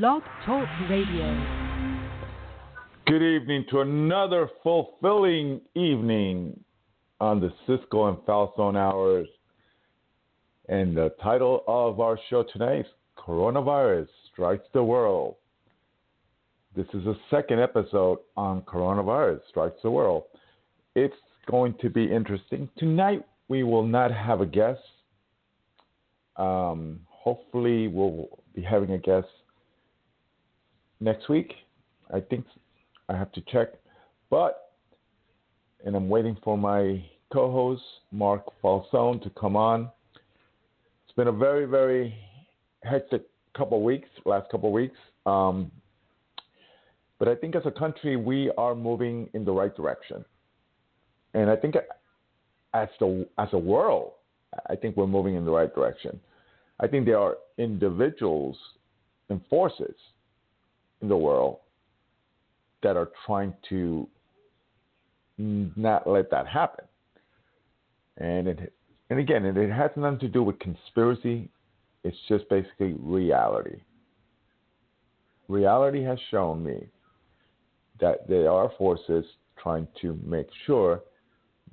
Blog Talk Radio. Good evening to another fulfilling evening on the Cisco and Falzon hours. And the title of our show tonight is Coronavirus Strikes the World. This is the second episode on Coronavirus Strikes the World. It's going to be interesting. Tonight, we will not have a guest. Um, hopefully, we'll be having a guest next week. I think I have to check. But, and I'm waiting for my co host, Mark Falzon, to come on. It's been a very, very hectic couple weeks, last couple weeks. Um, but I think as a country, we are moving in the right direction. And I think as the as a world, I think we're moving in the right direction. I think there are individuals and forces in the world that are trying to not let that happen. And it and again, it, has nothing to do with conspiracy. It's just basically reality. Reality has shown me that there are forces trying to make sure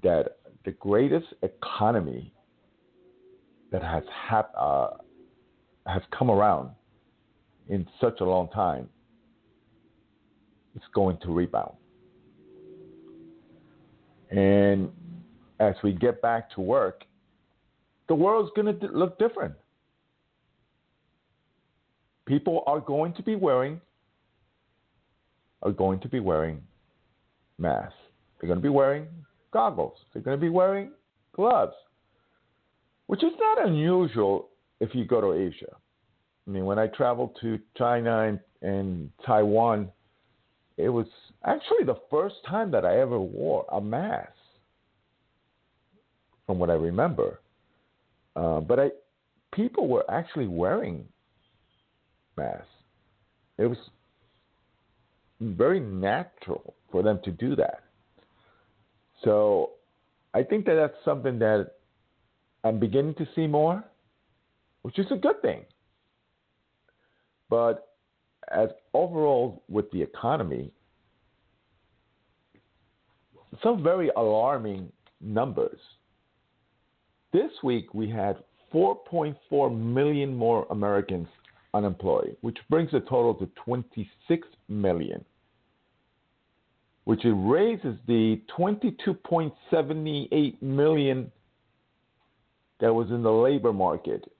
that the greatest economy that has hap- uh, has come around in such a long time is going to rebound. And as we get back to work, the world's going to look different. People are going to be wearing are going to be wearing masks. They're going to be wearing goggles. They're going to be wearing gloves, which is not unusual if you go to Asia. I mean, when I traveled to China and, and Taiwan, it was actually the first time that I ever wore a mask, from what I remember. Uh, but I, people were actually wearing masks. It was very natural for them to do that. So I think that that's something that I'm beginning to see more, which is a good thing. But as overall with the economy, some very alarming numbers. This week we had 4.4 million more Americans unemployed, which brings the total to 26 million which raises the 22.78 million that was in the labor market.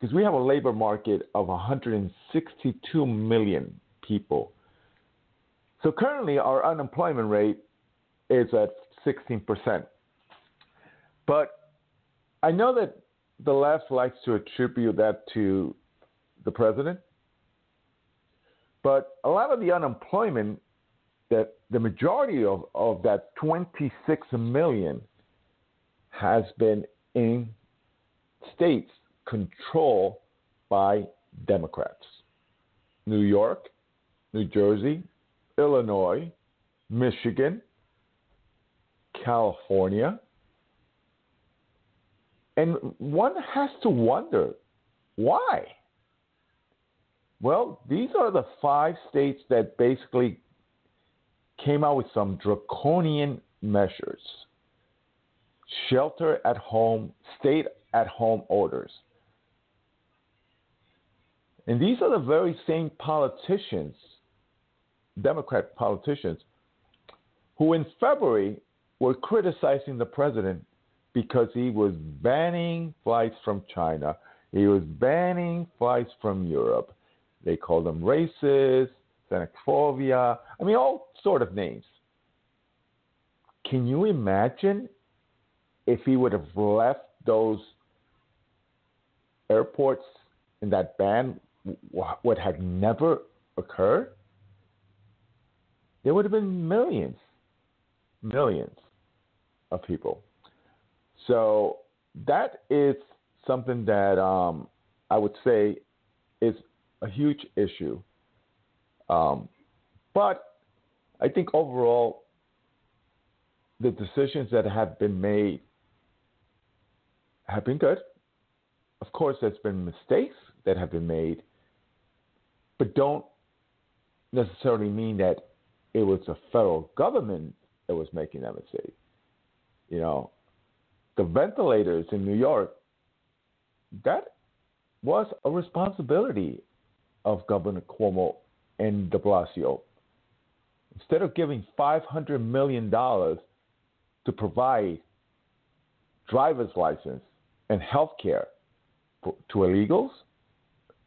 Because we have a labor market of 162 million people. So currently, our unemployment rate is at 16%. But I know that the left likes to attribute that to the president. But a lot of the unemployment that the majority of, of that 26 million has been in states controlled by Democrats New York, New Jersey, Illinois, Michigan, California. And one has to wonder why? Well, these are the five states that basically came out with some draconian measures shelter at home, stay at home orders. And these are the very same politicians, Democrat politicians, who in February were criticizing the president because he was banning flights from China, he was banning flights from Europe. They called them racist, xenophobia, I mean, all sort of names. Can you imagine if he would have left those airports in that ban what had never occurred? There would have been millions, millions of people. So that is something that um, I would say is a huge issue um, but I think overall, the decisions that have been made have been good. Of course, there's been mistakes that have been made, but don't necessarily mean that it was the federal government that was making that mistake. You know, the ventilators in New York, that was a responsibility of Governor Cuomo and de Blasio. Instead of giving $500 million to provide driver's license and health care to illegals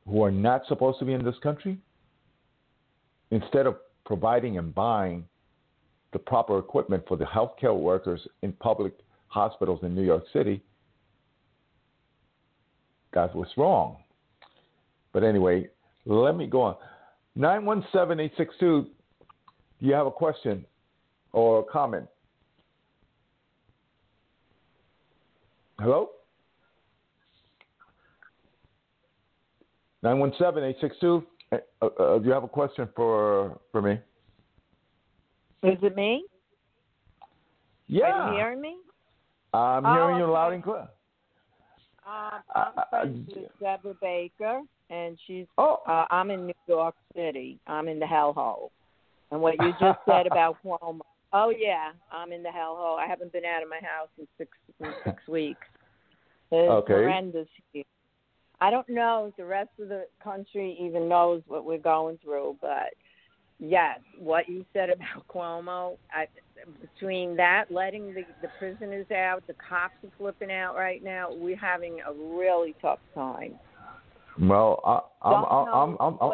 who are not supposed to be in this country, instead of providing and buying the proper equipment for the healthcare workers in public hospitals in New York City, that was wrong. But anyway, let me go on. 917 862, do you have a question or a comment? Hello? 917 862, uh, uh, do you have a question for, for me? Is it me? Yeah. Are you hearing me? I'm Oh, hearing you okay. loud and clear. Um, Uh, I'm friends with Deborah Baker, and she's. Oh, Uh, I'm in New York City. I'm in the hellhole. And what you just said about Cuomo. Oh yeah, I'm in the hellhole. I haven't been out of my house in six in six weeks. It's Okay. horrendous here. I don't know if the rest of the country even knows what we're going through, but yes, what you said about Cuomo, I, between that, letting the, the prisoners out, the cops are flipping out right now. We're having a really tough time. well, I, I'm, I'm, I'm, I'm, I'm,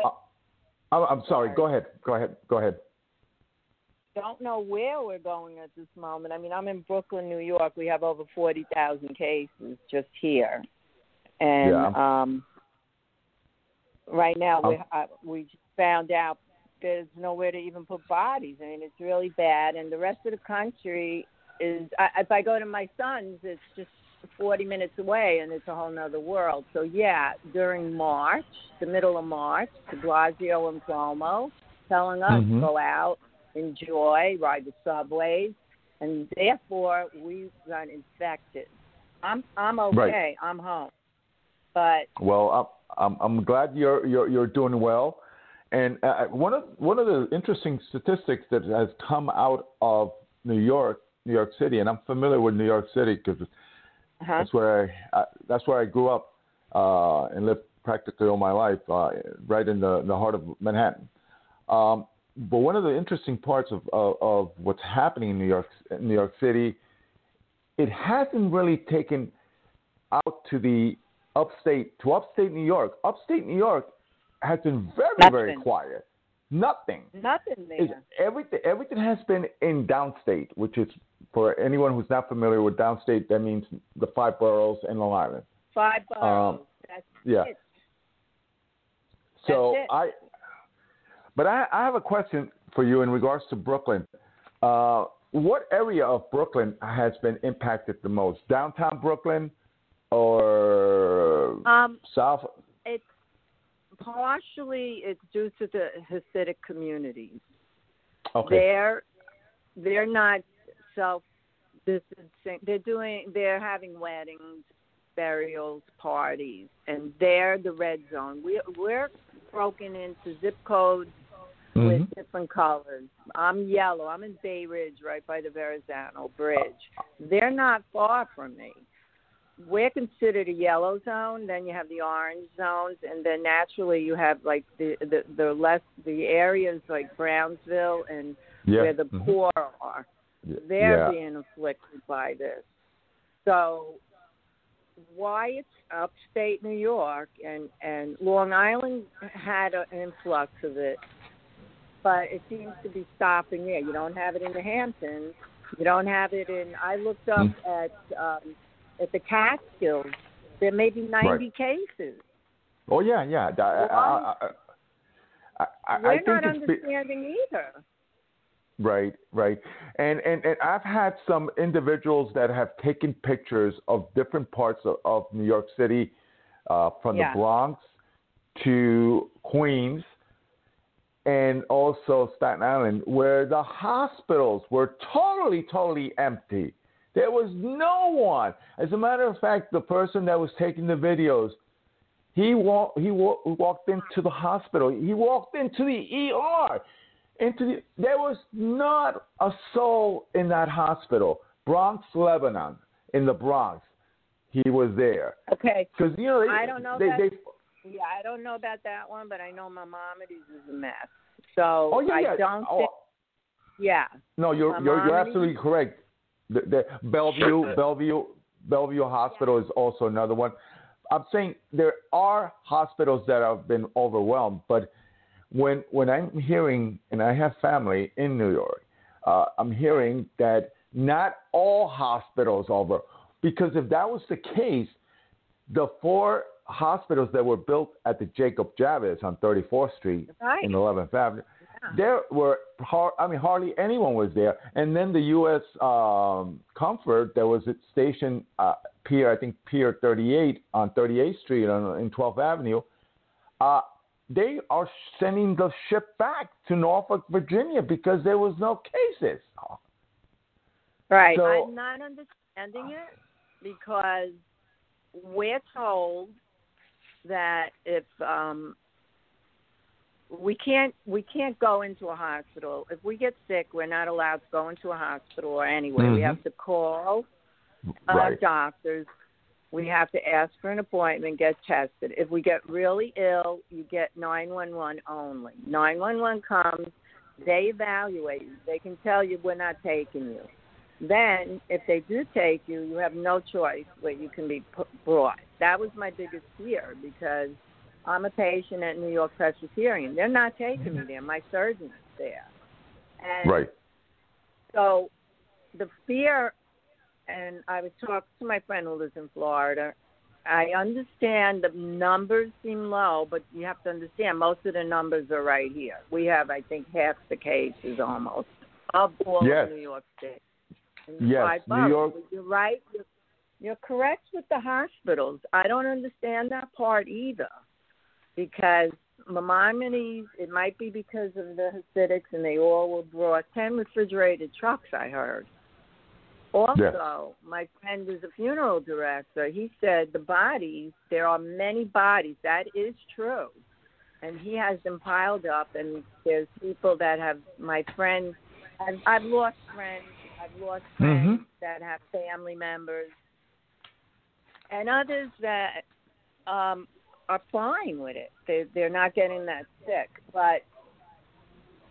I'm, I'm sorry. Go ahead. Go ahead. Go ahead. Don't know where we're going at this moment. I mean, I'm in Brooklyn, New York. We have over forty thousand cases just here, and Yeah. um, right now we Um, uh, we found out there's nowhere to even put bodies. I mean, it's really bad, and the rest of the country is. I, if I go to my son's, it's just 40 minutes away, and it's a whole nother world. So yeah, during March, the middle of March, De Blasio and Cuomo telling us Mhm. go out, enjoy, ride the subways, and therefore we got infected. I'm I'm okay. Right. I'm home, but Well, I'm, I'm, I'm glad you're, you're, you're doing well. And uh, one of one of the interesting statistics that has come out of New York, New York City, and I'm familiar with New York City because huh? that's where I, I that's where I grew up uh, and lived practically all my life, uh, right in the, in the heart of Manhattan. Um, but one of the interesting parts of, of, of what's happening in New York, in New York City, it hasn't really taken out to the upstate to upstate New York. Upstate New York has been very very quiet. Nothing. Nothing there. everything everything has been in downstate, which is for anyone who's not familiar with downstate, that means the five boroughs in Long Island. Five boroughs. That's Um, Yeah. it. So That's. I, but I, I have a question for you in regards to Brooklyn. Uh, what area of Brooklyn has been impacted the most? Downtown Brooklyn or Um, South? it's partially it's due to the Hasidic communities. Okay. They're they're not self distancing. They're doing they're having weddings, burials, parties, and they're the red zone. We we're broken into zip codes Mhm. with different colors. I'm yellow. I'm in Bay Ridge, right by the Verrazano Bridge. They're not far from me. We're considered a yellow zone. Then you have the orange zones, and then naturally you have like the the, the less the areas like Brownsville and Yeah. where the Mhm. poor are. They're yeah. being afflicted by this. So why it's upstate New York and and Long Island had an influx of it, but it seems to be stopping there. You don't have it in the Hamptons. You don't have it in. I looked up Mm. at um, at the Catskills. There may be ninety cases. Oh yeah, yeah. I, I, I, I, We're I think not it's be- understanding either. Right, right. And, and and I've had some individuals that have taken pictures of different parts of, of New York City, uh, from Yeah. the Bronx to Queens, and also Staten Island, where the hospitals were totally, totally empty. There was no one. As a matter of fact, the person that was taking the videos, He walked. He wa- walked into the hospital. He walked into the ER. Into the. There was not a soul in that hospital. Bronx, Lebanon, in the Bronx. He was there. Okay. Because you know they, I don't know they, that- they Yeah, I don't know about that one, but I know Maimonides is a mess. So Oh yeah, I yeah. don't oh, think. Yeah. no, you're you're, you're absolutely correct. The, the Bellevue, Bellevue, Bellevue Hospital is also another one. I'm saying there are hospitals that have been overwhelmed, but when when I'm hearing, and I have family in New York, uh, I'm hearing that not all hospitals over, because if that was the case, the four hospitals that were built at the Jacob Javits on 34th Street Right. in 11th Avenue. There were har- I mean hardly anyone was there, and then the U.S. Um, Comfort that was at Station uh, Pier, I think Pier 38 on 38th Street on, in 12th Avenue. Uh, they are sending the ship back to Norfolk, Virginia, because there was no cases. Right. So- I'm not understanding it because we're told that if um we can't we can't go into a hospital. If we get sick we're not allowed to go into a hospital or anywhere we Mhm. have to call uh, right. doctors. We have to ask for an appointment get tested. If we get really ill you get 911 only. 911 comes they evaluate you. They can tell you we're not taking you. Then if they do take you you have no choice where you can be put, brought. That was my biggest fear because i'm a patient at new york presbyterian they're not taking me there my surgeon's there and Right. so the fear, and I was talking to my friend who lives in Florida. I understand the numbers seem low, but you have to understand most of the numbers are right here. We have, I think, half the cases almost of all Yes. New York State. In Yes, New. York- You're right. You're, you're correct with the hospitals. I don't understand that part either, because Maimonides, it might be because of the Hasidics, and they all were brought ten refrigerated trucks. I heard. Also, my friend is a funeral director. He said the bodies, there are many bodies. That is true. And he has them piled up, and there's people that have, my friend, I've, I've lost friends, I've lost friends Mhm. that have family members, and others that um, are fine with it. They, they're not getting that sick. But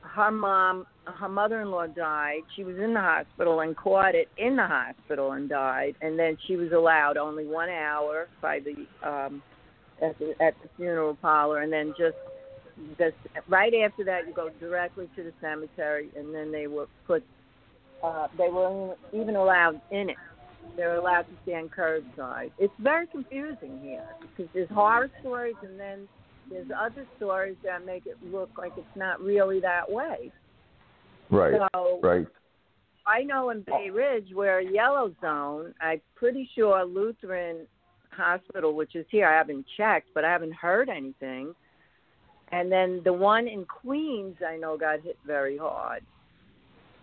her mom, her mother-in-law died. She was in the hospital and caught it in the hospital and died. And then she was allowed only one hour by the um, at the at the funeral parlor, and then just just right after that, you go directly to the cemetery, and then they were put. Uh, they were even allowed in it. They're allowed to stand curbside. It's very confusing here because there's horror stories, and then there's other stories that make it look like it's not really that way. Right. So Right. I know in Bay Ridge, we're a yellow zone. I'm pretty sure Lutheran Hospital, which is here, I haven't checked, but I haven't heard anything. And then the one in Queens, I know got hit very hard.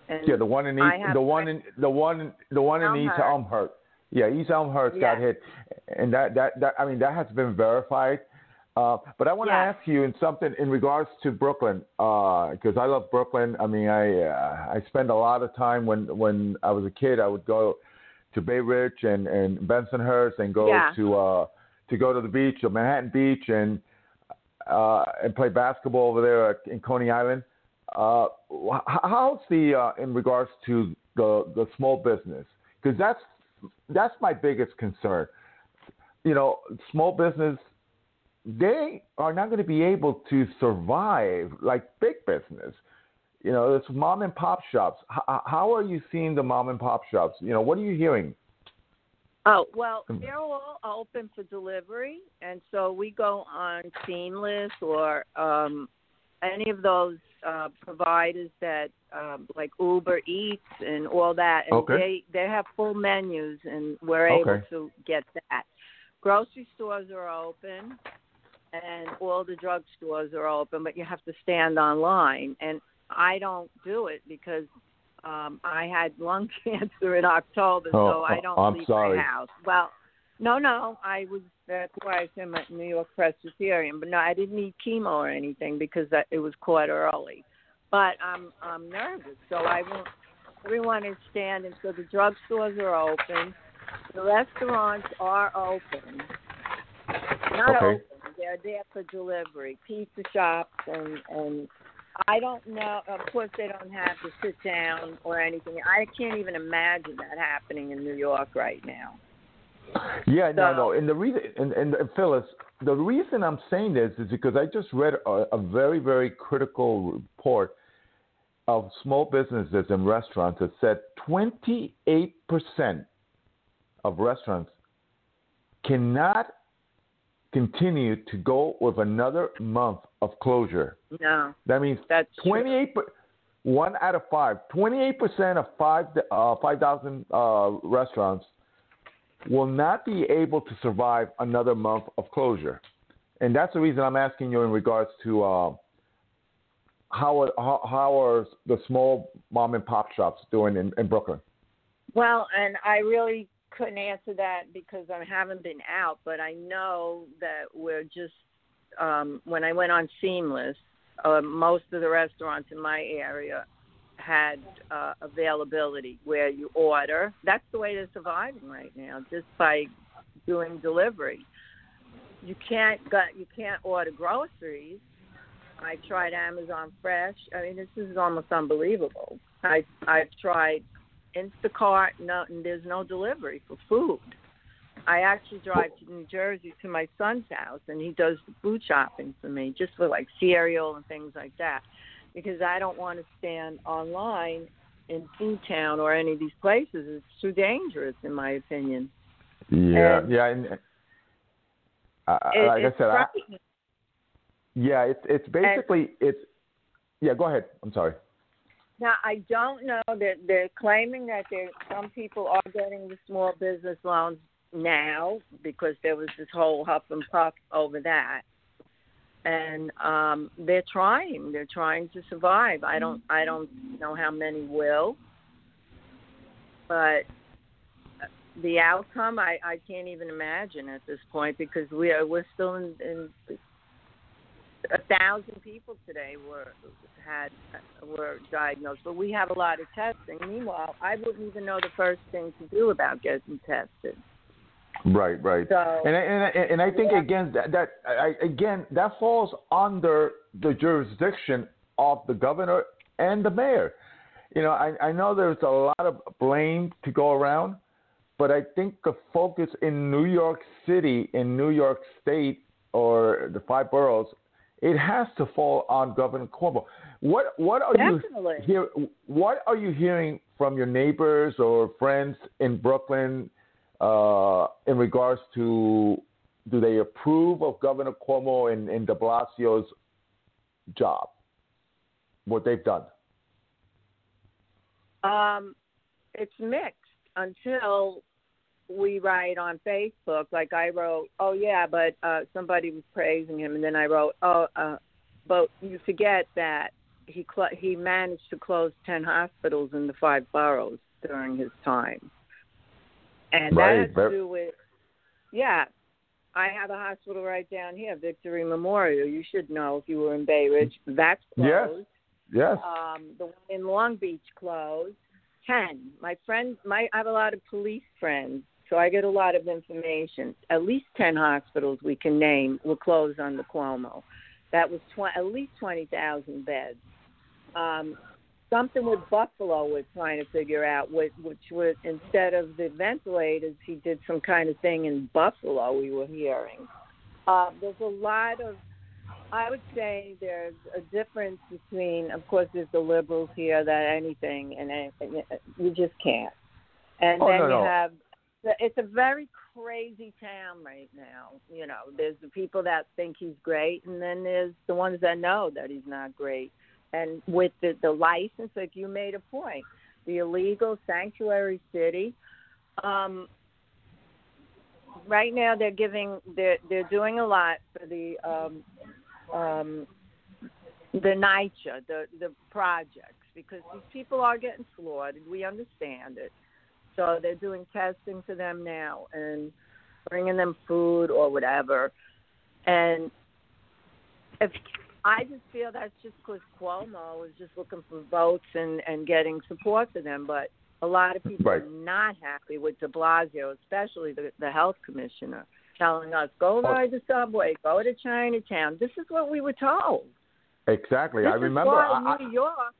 And Yeah, the one in East, the one in the one the one in East Elmhurst. Yeah, East Elmhurst got hit, and that that that I mean that has been verified. Uh, but I want to Yeah. ask you in something in regards to Brooklyn, because I love Brooklyn. I mean, I uh, I spend a lot of time when when I was a kid. I would go to Bay Ridge and and Bensonhurst and go Yeah. to uh, to go to the beach, to Manhattan Beach, and uh, and play basketball over there at- in Coney Island. Uh, how's the uh, in regards to the the small business? Because that's that's my biggest concern. You know, small business they are not going to be able to survive like big business. You know, it's mom and pop shops. H- how are you seeing the mom and pop shops? You know, what are you hearing? Oh, well, Mm. they're all open for delivery, and so we go on Seamless or um, any of those uh, providers that, um, like Uber Eats and all that, and Okay. they they have full menus, and we're Okay. able to get that. Grocery stores are open, and all the drug stores are open, but you have to stand online, and I don't do it because um I had lung cancer in October, Oh, so I oh, don't I'm leave sorry. my house. Well, No, no, I was. That's why I said my New York Presbyterian. But no, I didn't need chemo or anything because that, it was quite early. But I'm I'm nervous, so I won't. Everyone is standing, so the drugstores are open, the restaurants are open. Not Okay. open. They're there for delivery. Pizza shops and and I don't know. Of course, they don't have to sit down or anything. I can't even imagine that happening in New York right now. Yeah, no, So- no. And the reason, and, and Phyllis, the reason I'm saying this is because I just read a, a very, very critical report of small businesses and restaurants that said 28% of restaurants cannot continue to go with another month of closure. No, That means that's 28 per- one out of five 28% of five uh, 5000 uh, restaurants will not be able to survive another month of closure. And that's the reason i'm asking you in regards to uh, how, are, how, how are the small mom and pop shops doing in, in brooklyn? Well, and I really couldn't answer that because I haven't been out, but I know that we're just um when I went on Seamless, uh, most of the restaurants in my area had uh, availability where you order. That's the way they're surviving right now, just by doing delivery. You can't got you can't order groceries. I tried Amazon Fresh. I mean, this is almost unbelievable. I I've tried Instacart. No, and there's no delivery for food. I actually drive to New Jersey to my son's house, and he does the food shopping for me, just for like cereal and things like that, because I don't want to stand online in Food Town or any of these places. It's too dangerous, in my opinion. yeah And- yeah and uh, It, like it's i said I, yeah it's it's basically it's yeah go ahead i'm sorry Now I don't know that they're claiming that there some people are getting the small business loans now because there was this whole huff and puff over that. And um they're trying. They're trying to survive. I don't I don't know how many will. But the outcome I, I can't even imagine at this point because we are we're still in, in a thousand people today were had were diagnosed, but we have a lot of testing. Meanwhile, I wouldn't even know the first thing to do about getting tested. Right, right. So- and I- and I- and I think Yeah. again that that I, again that falls under the jurisdiction of the governor and the mayor. You know, I, I know there's a lot of blame to go around, but I think the focus in New York City, in New York State, or the five boroughs, it has to fall on Governor Cuomo. What what are Definitely. you hear? What are you hearing from your neighbors or friends in Brooklyn uh, in regards to do they approve of Governor Cuomo and, and De Blasio's job, what they've done? Um, it's mixed until we write on Facebook. Like I wrote, oh yeah, but uh, somebody was praising him, and then I wrote, oh, uh, but you forget that he cl- he managed to close ten hospitals in the five boroughs during his time, and Right, that has to do with, yeah. I have a hospital right down here, Victory Memorial. You should know if you were in Bay Ridge. That's Yes. closed. Yes. Um, the one in Long Beach closed. Ten. My friends, my I have a lot of police friends, so I get a lot of information. At least ten hospitals we can name were closed on the Cuomo. That was tw- at least twenty thousand beds. Um, something with Buffalo we're trying to figure out, which, which was instead of the ventilators, he did some kind of thing in Buffalo. We were hearing. Uh, there's a lot of I would say there's a difference between, of course, there's the liberals here that anything and anything you just can't, and Oh, then no, you no. have it's a very crazy town right now. You know, there's the people that think he's great, and then there's the ones that know that he's not great. And with the the license, like you made a point, the illegal sanctuary city. Um, right now they're giving they're they're doing a lot for the um um the NYCHA, the the projects because these people are getting slaughtered. We understand it. So they're doing testing for them now and bringing them food or whatever. And if I just feel that's just because Cuomo is just looking for votes and and getting support for them, but a lot of people Right. are not happy with De Blasio, especially the the health commissioner, telling us go Oh. ride the subway, go to Chinatown. This is what we were told. Exactly. This I remember. Is why I, New York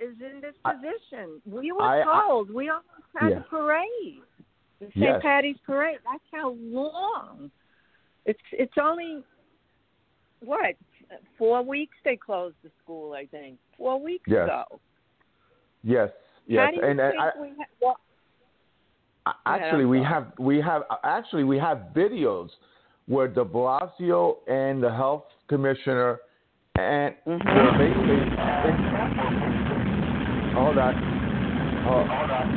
is in this I- position. We were I- I- told. we almost had Yeah. the parade, the St. Yes. Patty's parade. That's how long. It's it's only what four weeks they closed the school. I think four weeks Yes. ago. yes. How Yes. do you and and I, we ha- well, actually, we have we have actually we have videos where De Blasio and the health commissioner and Mhm. they're basically. hold on. Hold hold on.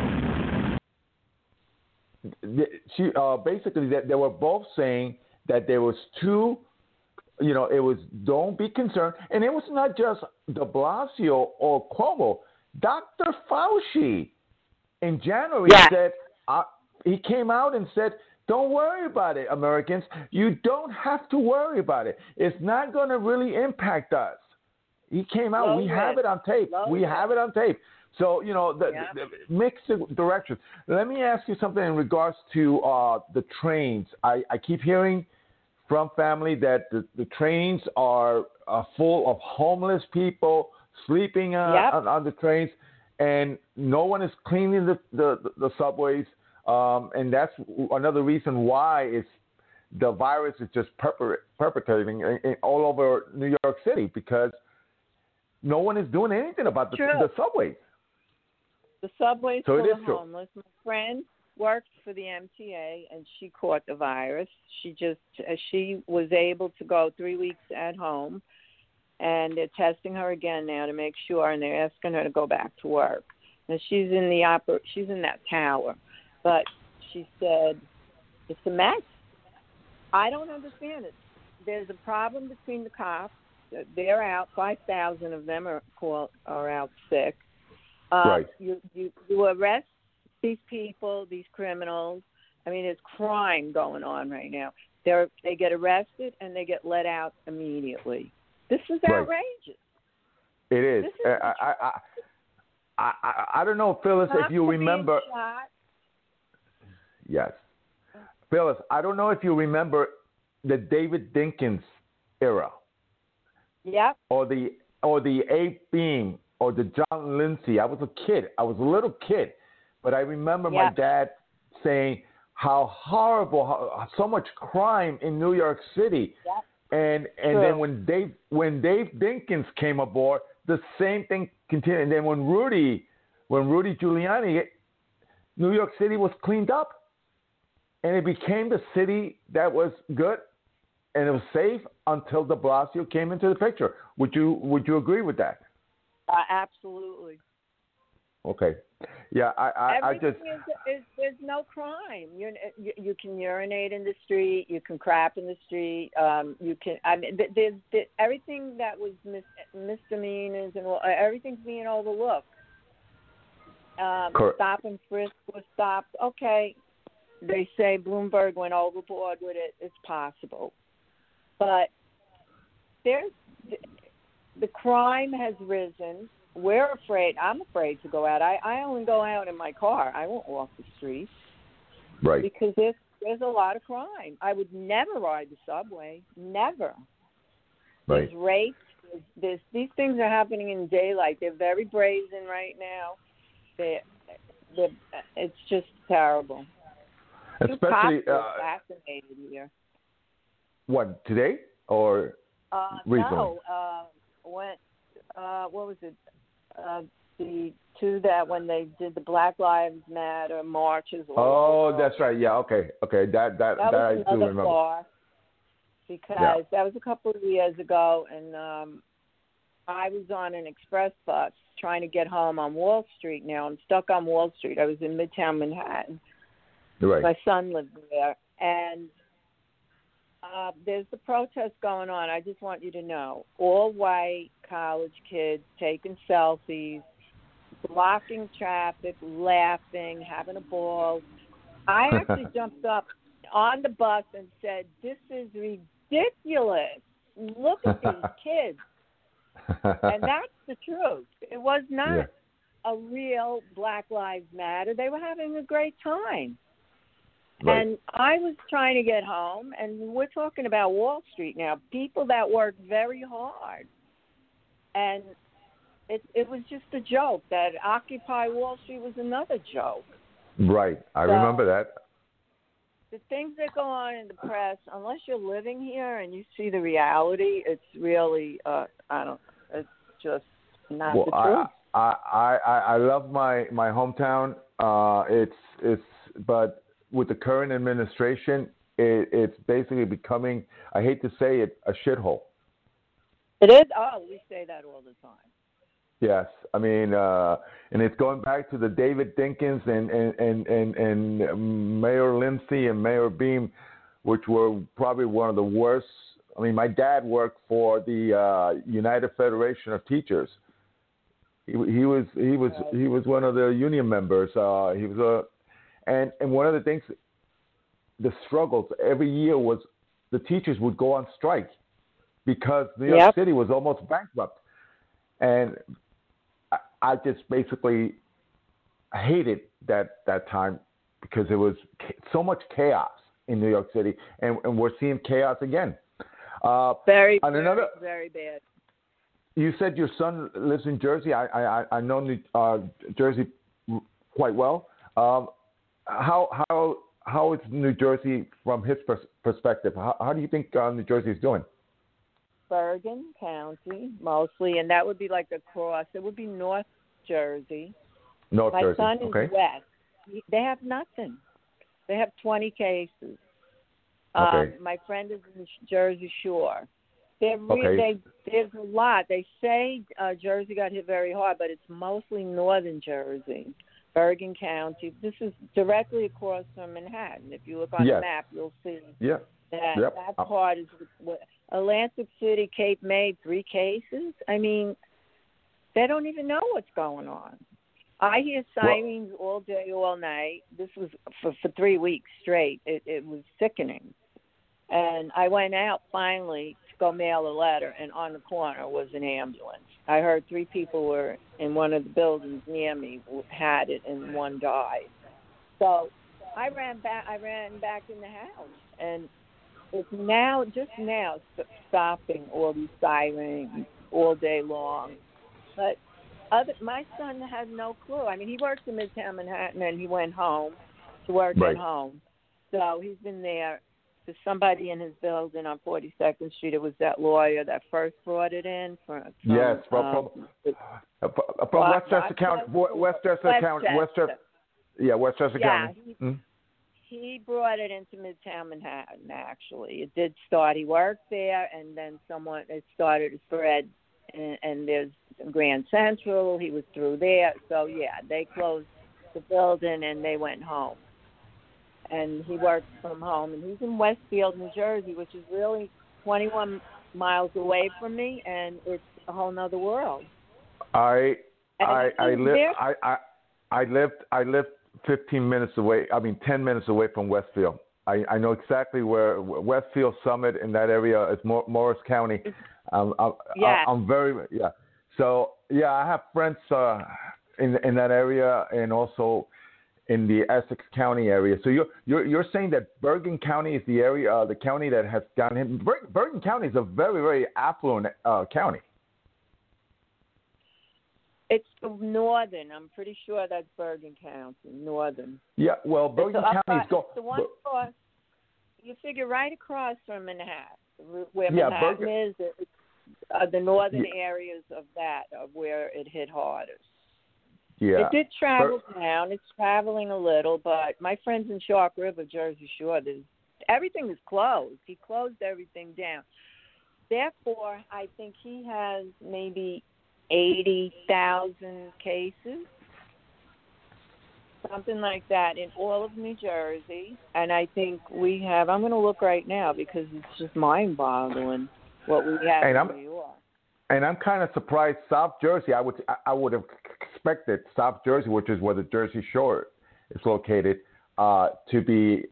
She uh, basically that they were both saying that there was two. You know, it was don't be concerned, and it was not just De Blasio or Cuomo. Dr. Fauci in January Yes. said uh, he came out and said, "Don't worry about it, Americans. You don't have to worry about it. It's not going to really impact us." He came out. Low we have it on tape. Low we risk. have it on tape. So you know, the, Yeah. the, the mixed directions. Let me ask you something in regards to uh, the trains. I, I keep hearing from family that the, the trains are uh, full of homeless people sleeping uh, Yep. on, on the trains, and no one is cleaning the the, the subways. Um, and that's another reason why it's the virus is just perpetrating in, in, all over New York City because no one is doing anything about the, the subways. The subway's So it full is of true. homeless. My friend worked for the MTA and she caught the virus. She just uh, she was able to go three weeks at home, and they're testing her again now to make sure, and they're asking her to go back to work. And she's in the opera, she's in that tower, but she said it's a mess. I don't understand it. There's a problem between the cops. They're out. Five thousand of them are call, are out sick. Uh, Right. You you you arrest these people, these criminals. I mean, there's crime going on right now. They're they get arrested and they get let out immediately. This is Right. outrageous. It is. Is uh, I, I, I, I, I, I don't know, Phyllis, if Cops you are being remember. Yes. Phyllis, I don't know if you remember the David Dinkins era Yep. or the or the Abe Beame or the John Lindsay. I was a kid. I was a little kid, but I remember my dad saying how horrible, how, so much crime in New York City. Yep. And and True. then when Dave when Dave Dinkins came aboard, the same thing continued. And then when Rudy when Rudy Giuliani, New York City was cleaned up, and it became the city that was good and it was safe until De Blasio came into the picture. Would you would you agree with that? Uh, absolutely. Okay. Yeah, I I, I just is, is there's no crime. You you can urinate in the street, you can crap in the street. Um, you can. I mean, th- there's, everything that was mis- misdemeanors and all, everything's being overlooked. Um, Correct. stop and frisk was stopped. Okay, they say Bloomberg went overboard with it. It's possible, but there's the crime has risen. We're afraid. I'm afraid to go out. I I only go out in my car. I won't walk the streets right. because there's there's a lot of crime. I would never ride the subway. Never. Right. There's rapes. There's, there's these things are happening in daylight. They're very brazen right now. They they it's just terrible. Especially were uh, assassinated here. what today or Uh, recently? no, uh, when uh, what was it? Uh, the two that when they did the Black Lives Matter marches. Oh, that's right. Yeah. Okay. Okay. That that that that, I do remember. farce because Yeah. that was a couple of years ago, and um, I was on an express bus trying to get home on Wall Street. Now I'm stuck on Wall Street. I was in Midtown Manhattan. Right. My son lived there, and uh, there's the protest going on. I just want you to know, all white college kids taking selfies, blocking traffic, laughing, having a ball. I actually jumped up on the bus and said, "This is ridiculous. Look at these kids." and that's the truth. It was not Yeah. a real Black Lives Matter. They were having a great time. Right. And I was trying to get home, and we're talking about Wall Street now. People that work very hard, and it it was just a joke. That Occupy Wall Street was another joke. Right. I So- remember that. The things that go on in the press, unless you're living here and you see the reality, it's really uh I don't. It's just not Well, the truth. I I I I love my my hometown. Uh, it's it's but with the current administration, it, it's basically becoming. I hate to say it, a shithole. It is. Oh, we say that all the time. Yes, I mean, uh, and it's going back to the David Dinkins and and and and, and Mayor Lindsay and Mayor Beame, which were probably one of the worst. I mean, my dad worked for the uh, United Federation of Teachers. He, he was he was he was one of the union members. Uh, he was a, and and one of the things, the struggles every year was the teachers would go on strike because New York Yep. City was almost bankrupt, and I, I just basically hated that that time because it was so much chaos in New York City, and, and we're seeing chaos again. Uh, Very, On very, another- very bad. you said your son lives in Jersey. I I, I know New, uh, Jersey quite well. Um, how how how is New Jersey from his pers- perspective? How, how do you think uh, New Jersey is doing? Bergen County mostly, and that would be like across. It would be North Jersey. North My Jersey. son is okay. west. He- They have nothing. They have 20 cases. Okay. Um, my friend is in Jersey Shore. They're re- Okay. they, there's a lot. They say uh, Jersey got hit very hard, but it's mostly northern Jersey, Bergen County. This is directly across from Manhattan. If you look on Yes. the map, you'll see Yeah. that Yep. that part is what Atlantic City, Cape May, three cases. I mean, they don't even know what's going on. I hear Well- sirens all day, all night. This was for for three weeks straight. It it was sickening. And I went out finally go mail a letter, and on the corner was an ambulance. I heard three people were in one of the buildings near me had it, and one died. So I ran back. I ran back in the house, and it's now just now stopping all these sirens all day long. But other, my son had no clue. I mean, he works in Midtown Manhattan, and he went home to work Right. at home. So he's been there. There's somebody in his building on 42nd Street. It was that lawyer that first brought it in from. from Yes, from- um, Uh, From Well, Westchester County, Westchester- Westchester County, Westchester. Yeah, Westchester Yeah, County. he- Mm. he brought it into Midtown Manhattan. Actually, it did start. He worked there, and then someone it started to spread. And, and there's Grand Central. He was through there. So yeah, they closed the building and they went home. And he works from home, and he's in Westfield, New Jersey, which is really 21 miles away from me, and it's a whole nother world. I And I I live I, I I lived I lived 15 minutes away. I mean 10 minutes away from Westfield. I, I know exactly where Westfield Summit in that area is Mor- Morris County. Um, I'm, Yeah. I'm very yeah. So yeah, I have friends uh, in in that area and also in the Essex County area. So you're you're you're saying that Bergen County is the area, uh, the county that has gotten hit. Ber- Bergen County is a very very affluent uh, county. It's the northern. I'm pretty sure that's Bergen County, northern. Yeah, well, Bergen County is go. the one across. You figure right across from Manhattan, where Yeah, Manhattan Bergen- is. Uh, the northern Yeah. areas of that are where it hit hardest. Yeah. It did travel down. It's traveling a little, but my friends in Shark River, Jersey Shore, there's everything is closed. He closed everything down. Therefore, I think he has maybe eighty thousand cases, something like that, in all of New Jersey. And I think we have. I'm going to look right now because it's just mind-boggling what we have And in I'm- New York. And I'm kind of surprised. South Jersey, I would I would have expected South Jersey, which is where the Jersey Shore is located, uh, to be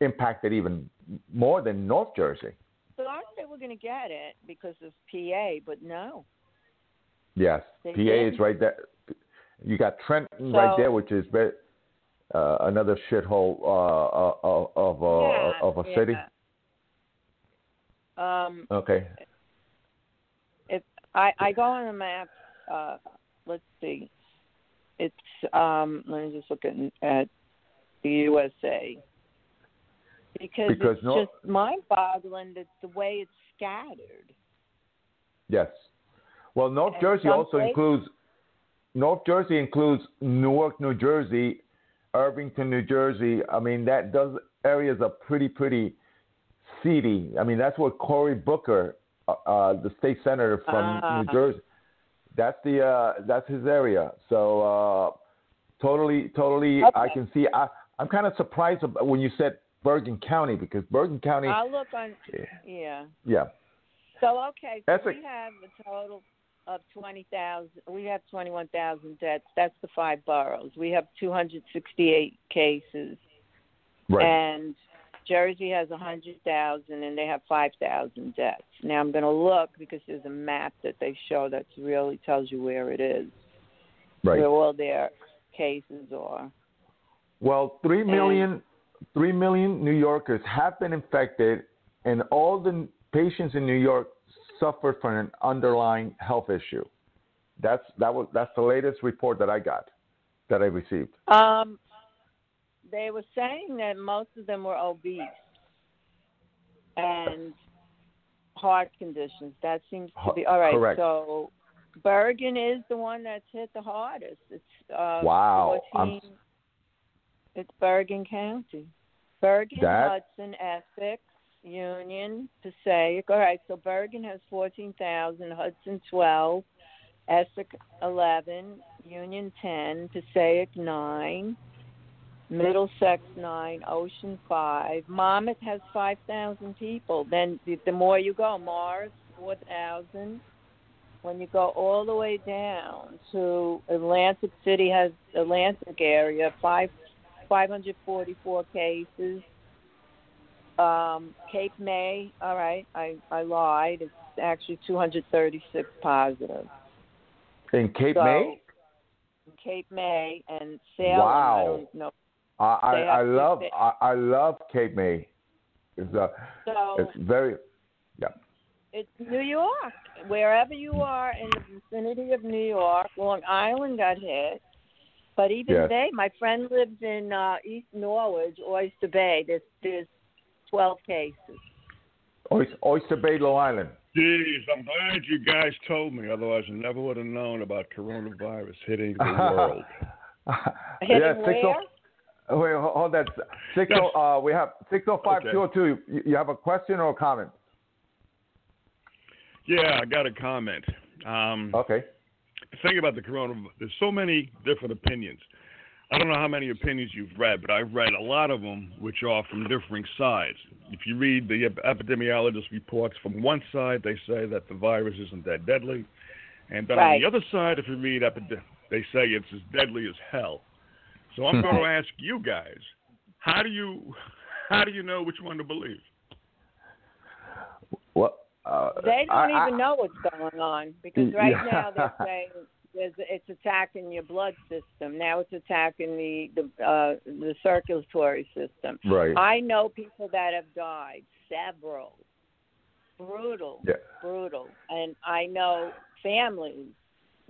impacted even more than North Jersey. So I Thought they were going to get it because of PA, but no. Yes, They PA is didn't. right there. You got Trenton right there, which is uh, another shithole uh, uh, of uh, yeah, of a yeah. city. Um, Okay. if I I go on the map, uh, let's see, it's um. Let me just look at at the USA because, Because it's no- just mind-boggling that the way it's scattered. Yes. Well, North And Jersey also places- includes North Jersey includes Newark, New Jersey, Irvington, New Jersey. I mean, that those areas are pretty pretty seedy. I mean, that's where Cory Booker, uh, uh, the state senator from Ah. New Jersey, that's the uh, that's his area. So uh, totally totally, I can see. I I'm kind of surprised when you said Bergen County because Bergen County, I'll look on. Yeah. yeah, So okay, so we have a total of twenty thousand. We have twenty-one thousand deaths. That's the five boroughs. We have two hundred sixty-eight cases, right. and Jersey has a hundred thousand, and they have five thousand deaths. Now I'm going to look because there's a map that they show that really tells you where it is, right. where all their cases are. Well, three million, three million New Yorkers have been infected, and all the patients in New York suffered from an underlying health issue. That's that was that's the latest report that I got, that I received. Um, they were saying that most of them were obese and heart conditions. That seems to be all right. Correct. So Bergen is the one that's hit the hardest. It's uh, Wow, I'm- 14 It's Bergen County. Bergen, That- Hudson, Essex, Union, Passaic. All right, so Bergen has 14,000, Hudson 12, Essex 11, Union 10, Passaic 9, Middlesex 9, Ocean 5. Monmouth has 5,000 people. Then the, the more you go, Morris 4,000. When you go all the way down to Atlantic City has Atlantic area, five 544 cases. Um, Cape May, all right, I, I lied. It's actually 236 positive. In Cape So, May, Cape May and Salem, I Wow. don't know. I I, I love they- I, I love Cape May. It's uh, So it's very yeah. it's New York. Wherever you are in the vicinity of New York, Long Island got hit. But even Yes. they, my friend lives in uh, East Norwich, Oyster Bay. There's there's 12 cases. Oyster, Oyster Bay, Long Island. Jeez, I'm glad you guys told me. Otherwise, I never would have known about coronavirus hitting the world. Hitting yeah, six where? Wait, hold hold that. Six oh, uh, we have six oh five two oh two. You you have a question or a comment? Yeah, I got a comment. Um, Okay. Think about the coronavirus. There's so many different opinions. I don't know how many opinions you've read, but I've read a lot of them, which are from differing sides. If you read the ep- epidemiologist reports from one side, they say that the virus isn't that deadly, and then on the other side, if you read epid- they say it's as deadly as hell. So I'm going to ask you guys, how do you how do you know which one to believe? Well, uh, They don't I- even I- know what's going on because right Yeah. now they're saying there's, it's attacking your blood system. Now it's attacking the the uh, the circulatory system. Right. I know people that have died, several. Brutal, Yeah. brutal, and I know families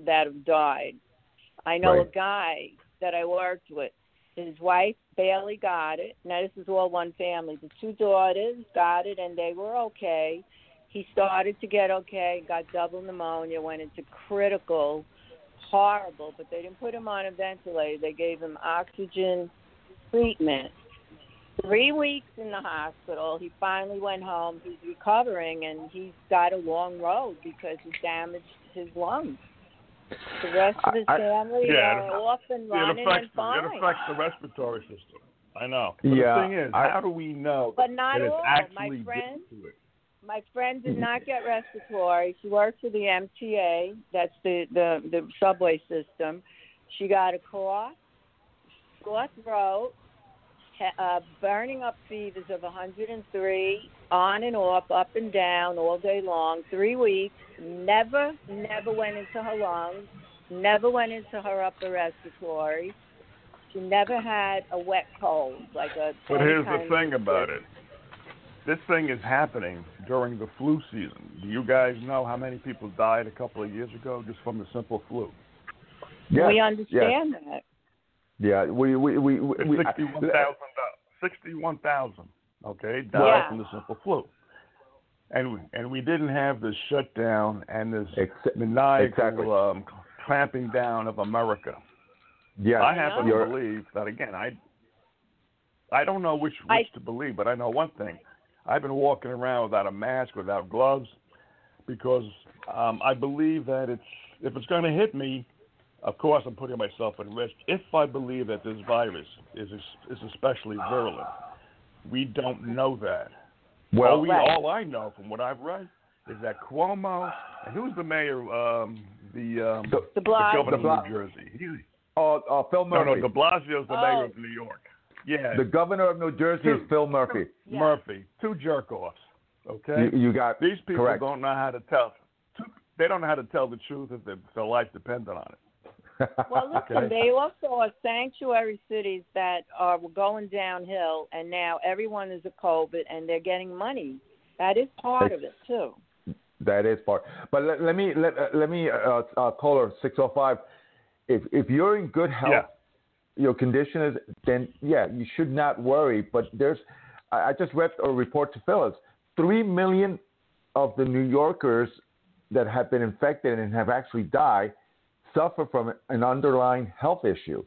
that have died. I know Right. a guy that I worked with. His wife barely got it. Now this is all one family. The two daughters got it, and they were okay. He started to get okay, got double pneumonia, went into critical, horrible, but they didn't put him on a ventilator. They gave him oxygen treatment. Three weeks in the hospital. He finally went home. He's recovering, and he's got a long road because he damaged his lungs. The rest of his I- I- family Yeah, are off and It running affects and the, fine. it affects the respiratory system. I know. But Yeah, the thing is, I- how do we know But not that it's all. actually My friend, to it? my friend did not get respiratory. She works for the MTA. That's the the the subway system. She got a cough, sore throat, uh, burning up fevers of 103, on and off, up and down, all day long, three weeks. Never, never went into her lungs. Never went into her upper respiratory. She never had a wet cold, like a. But here's the thing of- about it. This thing is happening during the flu season. Do you guys know how many people died a couple of years ago just from the simple flu? Yes, we yes. understand that. Yeah, we we we, we, we sixty-one thousand. Sixty-one thousand. Okay, died Yeah. from the simple flu. And we, and we didn't have this shutdown and this Ex- maniacal exactly. um, clamping down of America. yes, I happen you're- to believe that again. I I don't know which I- which to believe, but I know one thing. I've been walking around without a mask, without gloves, because um, I believe that it's if it's going to hit me, of course I'm putting myself at risk. If I believe that this virus is is especially virulent, we don't know that. well, all, we, Right. all I know from what I've read is that Cuomo and who's the mayor, um, the um, The- The the governor The Bla- of New Jersey. He, uh, uh, Phil Murphy. no, no, De Blasio's the Oh. mayor of New York. Yeah, the governor of New Jersey is Phil Murphy. Yeah. Murphy. Two jerk offs. Okay. You, you got These people correct. don't know how to tell. They don't know how to tell the truth if, if their life depended on it. Well, listen, Okay. they also are sanctuary cities that are going downhill, and now everyone is a COVID, and they're getting money. That is part of it too. That is part. But let, let me let uh, let me uh, uh, caller six oh five. If if you're in good health, Yeah. your condition is then yeah you should not worry. But there's I, I just read a report to Phyllis. Three million of the New Yorkers that have been infected and have actually died suffer from an underlying health issue,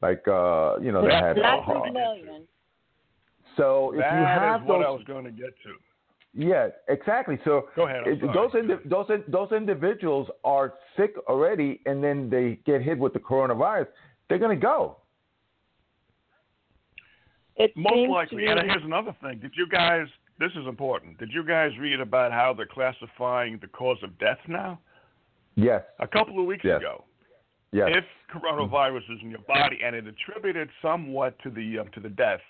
like uh, you know they That- had. Not three million. so if That you is have what those, I was going to get to. yeah, exactly. So Go ahead. It- those indi- those those individuals are sick already, and then they get hit with the coronavirus. They're going to go. It Most likely. to And here's another thing. Did you guys? This is important. Did you guys read about how they're classifying the cause of death now? Yes, A couple of weeks Yes. ago. yes, if coronavirus is in your body and it attributed somewhat to the um, to the death,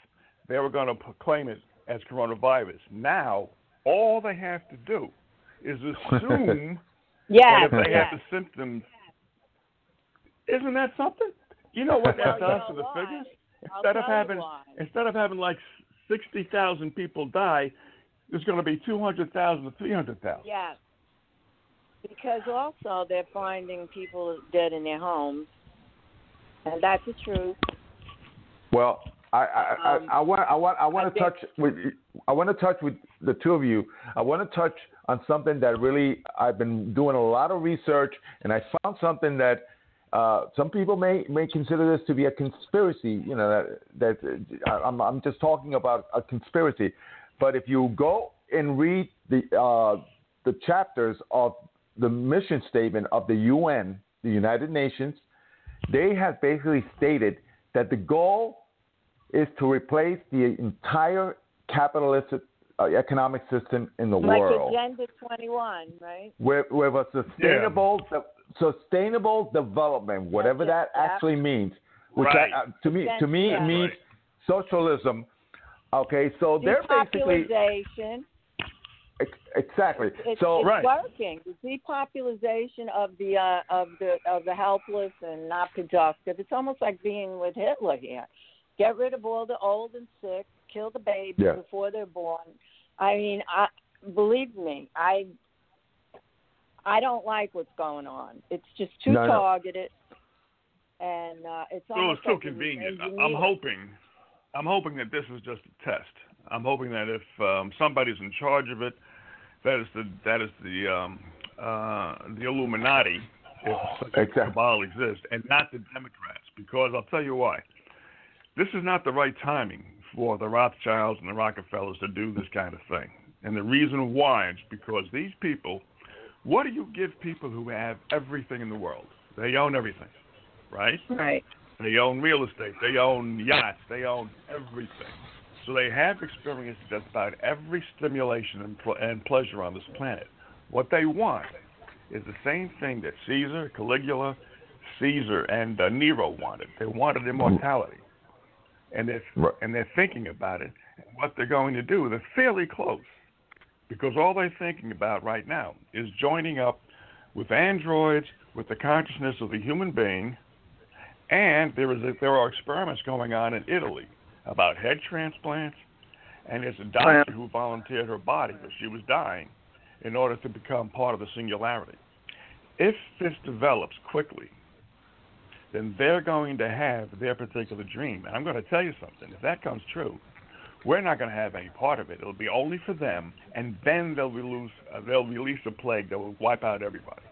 they were going to claim it as coronavirus. Now, all they have to do is assume yeah, that if they yeah. have the symptoms. Isn't that something? You know what that does to the why? figures? I'll Instead of having why. instead of having like sixty thousand people die, there's going to be two hundred thousand to three hundred thousand. Yes. Because also they're finding people dead in their homes, and that's the truth. Well, I I, Um, I, I want I want I want I to think- touch with I want to touch with the two of you. I want to touch on something that really I've been doing a lot of research, and I found something that uh, some people may may consider this to be a conspiracy. You know that that uh, I'm I'm just talking about a conspiracy, but if you go and read the uh, the chapters of the mission statement of the UN, the United Nations, they have basically stated that the goal is to replace the entire capitalist uh, economic system in the Like world Agenda 21, right? with, with a sustainable de- sustainable development, whatever yeah, that yeah. actually means. Which Right. I, uh, to me to me Yeah. it means socialism. Okay, so they're basically Depopulization. ex- exactly. It's, so it's Right. working. The depopulization of the uh, of the of the helpless and not productive. It's almost like being with Hitler here. Get rid of all the old and sick. Kill the babies Yeah. before they're born. I mean, I believe me, I I don't like what's going on. It's just too No, no. targeted, and uh, it's Well, almost it's too like convenient. I- I'm hoping, I'm hoping that this is just a test. I'm hoping that if um, somebody's in charge of it, that is the that is the um, uh, the Illuminati, if such a Exactly. cabal exists, and not the Democrats. Because I'll tell you why. This is not the right timing for the Rothschilds and the Rockefellers to do this kind of thing. And the reason why is because these people, what do you give people who have everything in the world? They own everything, right? Right. They own real estate. They own yachts. They own everything. So they have experienced just about every stimulation and, pl- and pleasure on this planet. What they want is the same thing that Caesar, Caligula, Caesar, and uh, Nero wanted. They wanted immortality. and they're Right. and they're thinking about it. What they're going to do, they're fairly close, because all they're thinking about right now is joining up with androids with the consciousness of the human being, and there is a, there are experiments going on in Italy about head transplants, and there's a doctor who volunteered her body as she was dying in order to become part of the singularity. If this develops quickly, then they're going to have their particular dream. And I'm going to tell you something. If that comes true, we're not going to have any part of it. It'll be only for them, and then they'll release uh, they'll release a plague that will wipe out everybody.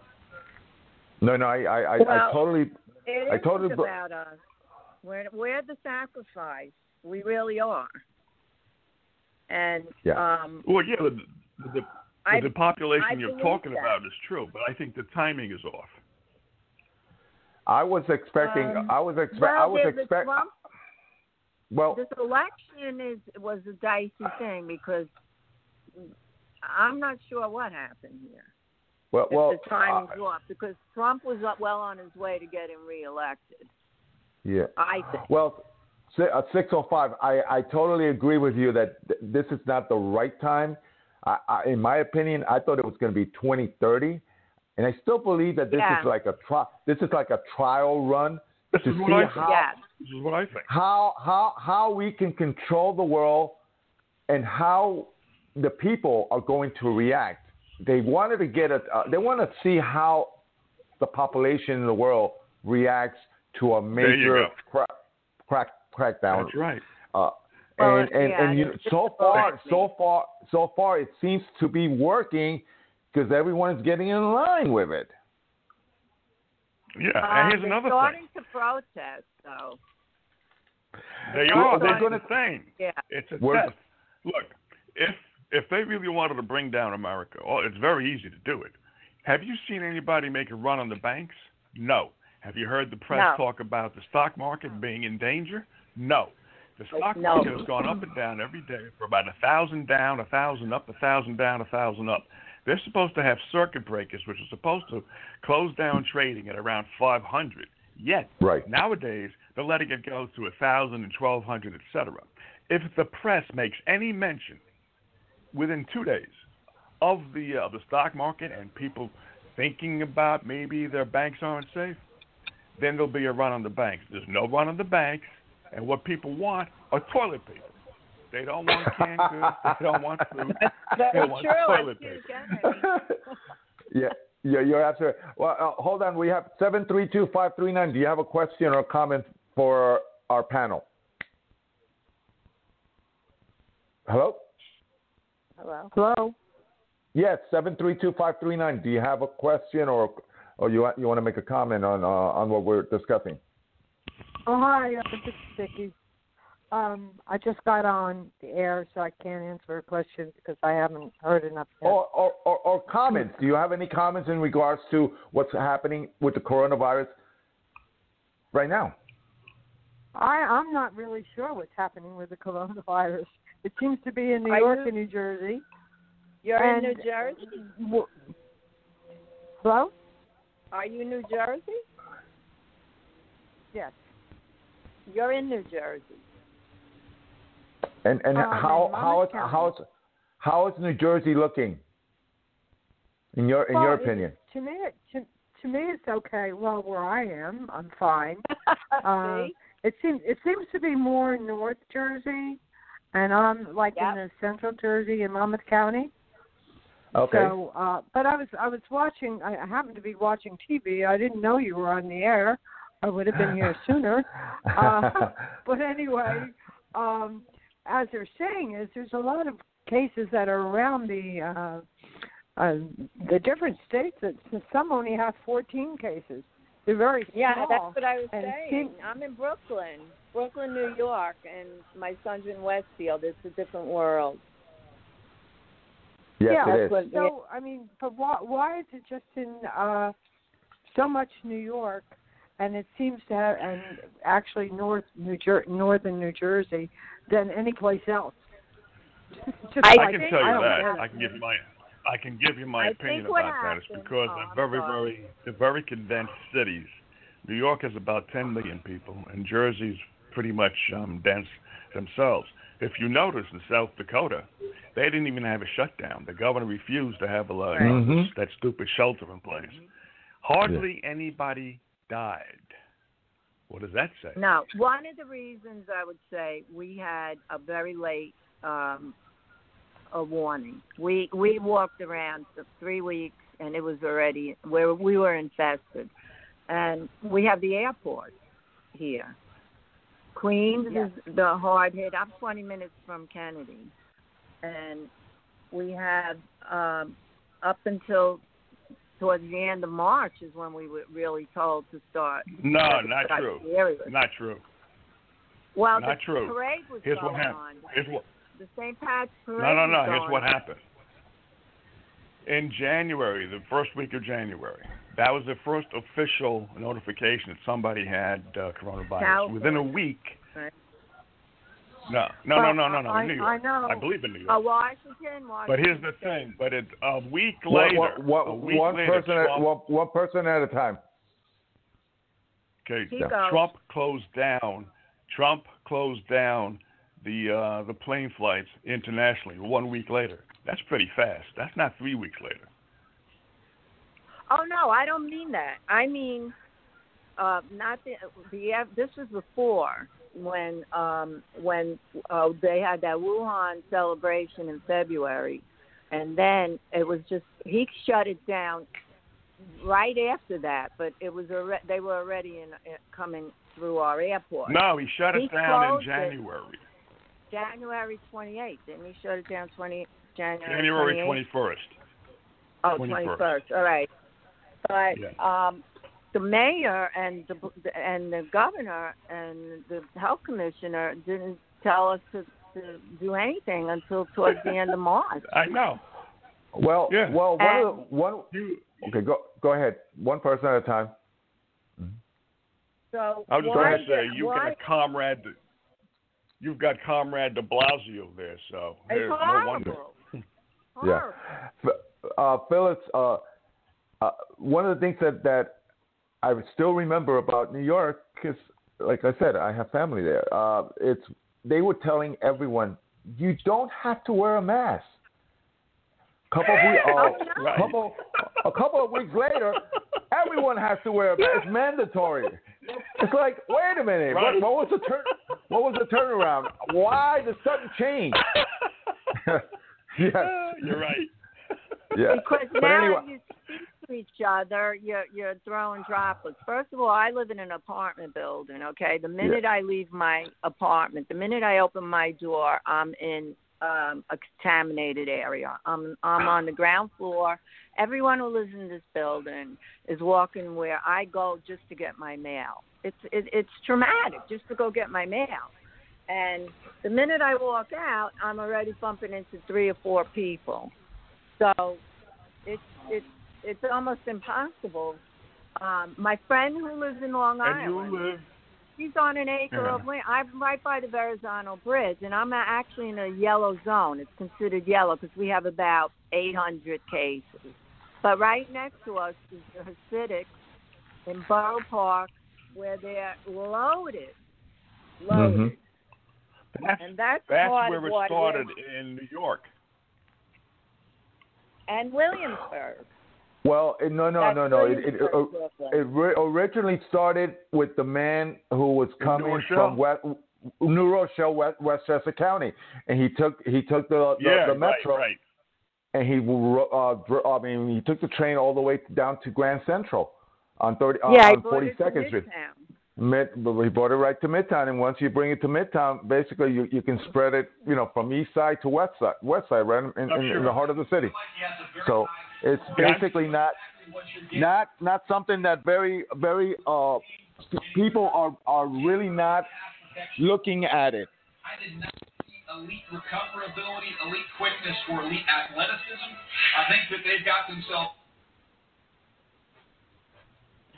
No, no, I, I, I, Well, I totally. It I totally br- about us. We're we're the sacrifice. We really are. And Yeah. um, Well, yeah, the the, the, I the population I you're talking that. about is true, but I think the timing is off. I was expecting. Um, I was expect. well, I was the- the expect. Trump- Well, this election is was a dicey thing because I'm not sure what happened here. well, If well. the timing's uh, off because Trump was up well on his way to getting reelected. yeah. I think. Well, si- uh, 605, I, I totally agree with you that th- this is not the right time. I, I, in my opinion, I thought it was going to be 2030. And I still believe that this Yeah. is like a tri- this is like a trial run This to is see what I think. how, Yes. This is what I think. how how how we can control the world and how the people are going to react. They wanted to get a uh, they want to see how the population in the world reacts to a major go. crack crack crackdown. That's right. Uh, Well, and and, yeah, and you, it's so far affecting. so far so far it seems to be working because everyone is getting in line with it. Yeah, Um, and here's they're another starting thing. to protest, though. They they're are. they're gonna- the thing. Yeah. It's a We're- test. Look, if if they really wanted to bring down America, well, it's very easy to do it. Have you seen anybody make a run on the banks? No. Have you heard the press No. talk about the stock market being in danger? No. The stock No. market has gone up and down every day for about a thousand down, a thousand up, a thousand down, a thousand up. They're supposed to have circuit breakers, which are supposed to close down trading at around 500. Yet Right. Nowadays, they're letting it go to a thousand and twelve hundred, et cetera. If the press makes any mention within two days of the uh, the stock market and people thinking about maybe their banks aren't safe, then there'll be a run on the banks. There's no run on the banks, and what people want are toilet paper. They don't want canned goods. They don't want food. Very They want true. Toilet see paper. yeah, yeah, you're absolutely. Well, uh, hold on. We have seven three two five three nine. Do you have a question or comment for our panel? Hello. Hello. Hello. Yes, seven three two five three nine. Do you have a question or or you want you want to make a comment on uh, on what we're discussing? Oh hi, uh, this is Vicky. Um, I just got on the air, so I can't answer a question because I haven't heard enough. Yet. Or, or, or, or comments. Do you have any comments in regards to what's happening with the coronavirus right now? I, I'm not really sure what's happening with the coronavirus. It seems to be in New Are York you- and New Jersey. You're and, in New Jersey. w- Hello? Are you New Jersey? Yes. You're in New Jersey. And and Um, how how is, how is how is New Jersey looking? In your in Well, your opinion? To me, it- to, to me, it's okay. Well, where I am, I'm fine. Uh, See? It seems it seems to be more in North Jersey, and I'm like Yep. in the Central Jersey in Monmouth County. Okay. So, uh, but I was I was watching. I happened to be watching TV. I didn't know you were on the air. I would have been here sooner. Uh, but anyway, um, as they're saying is there's a lot of cases that are around the uh, uh, the different states. That some only have 14 cases. They're very small. Yeah, that's what I was And saying. seems- I'm in Brooklyn, Brooklyn, New York, and my son's in Westfield. It's a different world. yes, yeah, it is. What- So I mean, but why why is it just in uh so much New York, and it seems to have, and actually North New Jer- northern New Jersey than any place else? Just I I like- can tell you don't that. I can give you my I can give you my I opinion think what about that. It's because oh, they're very, sorry. very they're very condensed cities. New York has about ten million people and Jersey's pretty much um, dense themselves. If you notice in South Dakota, they didn't even have a shutdown. The governor refused to have a uh, Mhm. that stupid shelter in place. Hardly anybody died. What does that say? Now, one of the reasons I would say we had a very late um, a warning. We we walked around for three weeks and it was already where we were infested, and we have the airport here. Queens Yes. is the hard hit. I'm 20 minutes from Kennedy, and we have um, up until towards the end of March is when we were really told to start. No, to not start true. Not true. Well, Not the true. parade was Here's going what happened. on. Here's what. The St. Pat's parade. No, no, no. Here's what on. happened. In January, the first week of January, that was the first official notification that somebody had uh, coronavirus. Within a week. Right. No, no, no, Well, no, no, no. I- in New I York. know. I believe in New York. Oh, Washington, Washington. But here's the thing. But it's a week One- later, one- one- a week one later, person at one, one person at a time. okay, Yeah. Trump closed down. Trump closed down the uh, the plane flights internationally one week later. That's pretty fast. That's not three weeks later. Oh no, I don't mean that. I mean, uh, not the the. This was before when um when uh, they had that Wuhan celebration in February, and then it was just he shut it down right after that. But it was already they were already in, in coming through our airport. No, he shut He it down in it. January. January 28th, didn't he shut it down 20 January January 28th? twenty first. Oh, 21st. 21st. All right. But Yeah. um, the mayor and the and the governor and the health commissioner didn't tell us to, to do anything until towards the end of March. I know. Well, Yeah. well, one, of the, one. Okay, go go ahead. One person at a time. So I was just why going to say did- you why, got comrade. You've got comrade De Blasio there, so It's there's no wonder. Yeah. Horrible. F- Uh, Phyllis, uh, uh, one of the things that, that I still remember about New York is, like I said, I have family there. Uh, it's they were telling everyone you don't have to wear a mask. Couple of weeks, Oh, uh. Right. couple, a couple of weeks later, everyone has to wear a mask. It's mandatory. It's like, wait a minute, Right. what, what was the turn? What was the turnaround? Why the sudden change? yes, You're right. yeah. Because But now anyway, you speak to each other, you're you're throwing droplets. First of all, I live in an apartment building. Okay, the minute I leave my apartment, the minute I open my door, I'm in um, a contaminated area. I'm I'm on the ground floor. Everyone who lives in this building is walking where I go just to get my mail. It's it, it's traumatic just to go get my mail. And the minute I walk out, I'm already bumping into three or four people. So it's it's it's almost impossible. Um, my friend who lives in Long and you Island, live. he's on an acre Yeah. of land. I'm right by the Verrazano Bridge, and I'm actually in a yellow zone. It's considered yellow because we have about 800 cases. But right next to us is the Hasidics in Borough Park, where they're loaded, loaded, That's, and that's, that's where it started in New York. And Williamsburg. Well, it, no, no, That's no, no. It, it, it, re- originally started with the man who was coming New from West, New Rochelle, West, Westchester County, and he took he took the the, yeah, the metro right, right. and he uh, I mean he took the train all the way down to Grand Central on thirty uh, yeah, I on bought Forty it to Street. Midtown. Mid, but we brought it right to Midtown, and once you bring it to Midtown, basically you, you can spread it, you know, from east side to west side, west side, right in, in, Oh, in the heart of the city. So it's basically not not not something that very very uh people are are really not looking at it. I did not see elite recoverability, elite quickness, or elite athleticism. I think that they've got themselves.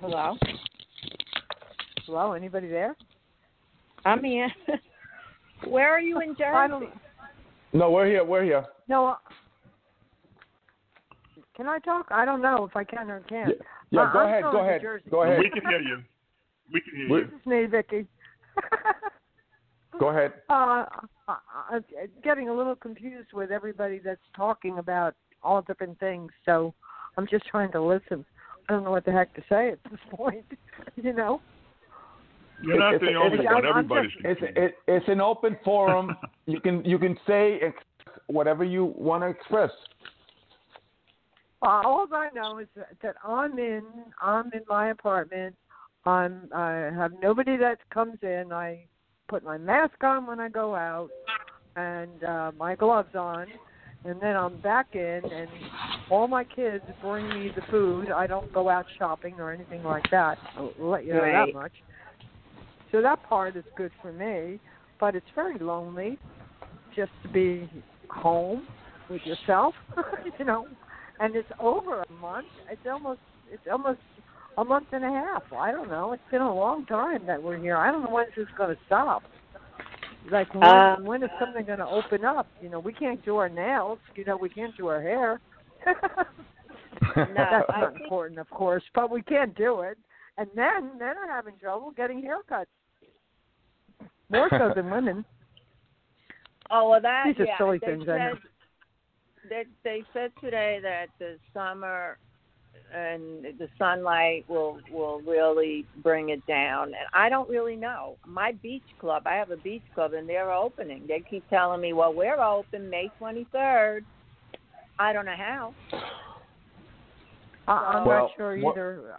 Hello? Hello, anybody there? I'm here. Where are you in Jersey? No, we're here, we're here. No. Uh, Can I talk? I don't know if I can or can't. Yeah, yeah Uh, go I'm ahead, go ahead, go ahead. We can hear you. We can hear you. This is me, Vicky. Go ahead. Uh, I, I'm getting a little confused with everybody that's talking about all different things, so I'm just trying to listen. I don't know what the heck to say at this point. you know. You're not It's- the it's- only it's- one. I'm- I'm Everybody's just- It's it's an open forum. you can you can say ex- whatever you want to express. Uh, all I know is that, that I'm in I'm in my apartment. I'm I have nobody that comes in. I put my mask on when I go out and uh my gloves on and then I'm back in and all my kids bring me the food. I don't go out shopping or anything like that. I'll let you know Right. that much. So that part is good for me, but it's very lonely just to be home with yourself, you know. And it's over a month. It's almost it's almost a month and a half. I don't know. It's been a long time that we're here. I don't know when this is going to stop. Like when, Um, when is something going to open up? You know, we can't do our nails. You know, we can't do our hair. no, That's I not think- important, of course, but we can't do it. And men, men are having trouble getting haircuts. More so than women. Oh well, that These are yeah. silly things, I know. Said, They they said today that the summer and the sunlight will will really bring it down. And I don't really know. My beach club, I have a beach club, and they're opening. They keep telling me, well, we're open May twenty third. I don't know how. I, I'm Well, not sure what- either.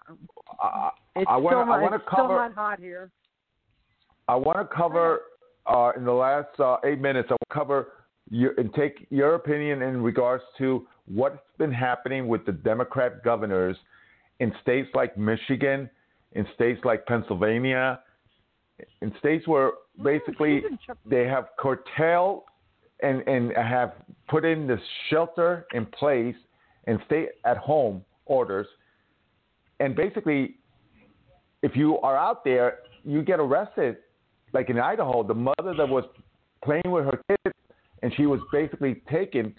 I, It's I wanna- still I wanna it's still cover- not hot here. I want to cover uh, in the last uh, eight minutes. I will cover your, and take your opinion in regards to what's been happening with the Democrat governors in states like Michigan, in states like Pennsylvania, in states where basically She's in tr- they have curtailed and, and have put in this shelter in place and stay at home orders. And basically, if you are out there, you get arrested. Like in Idaho, the mother that was playing with her kids and she was basically taken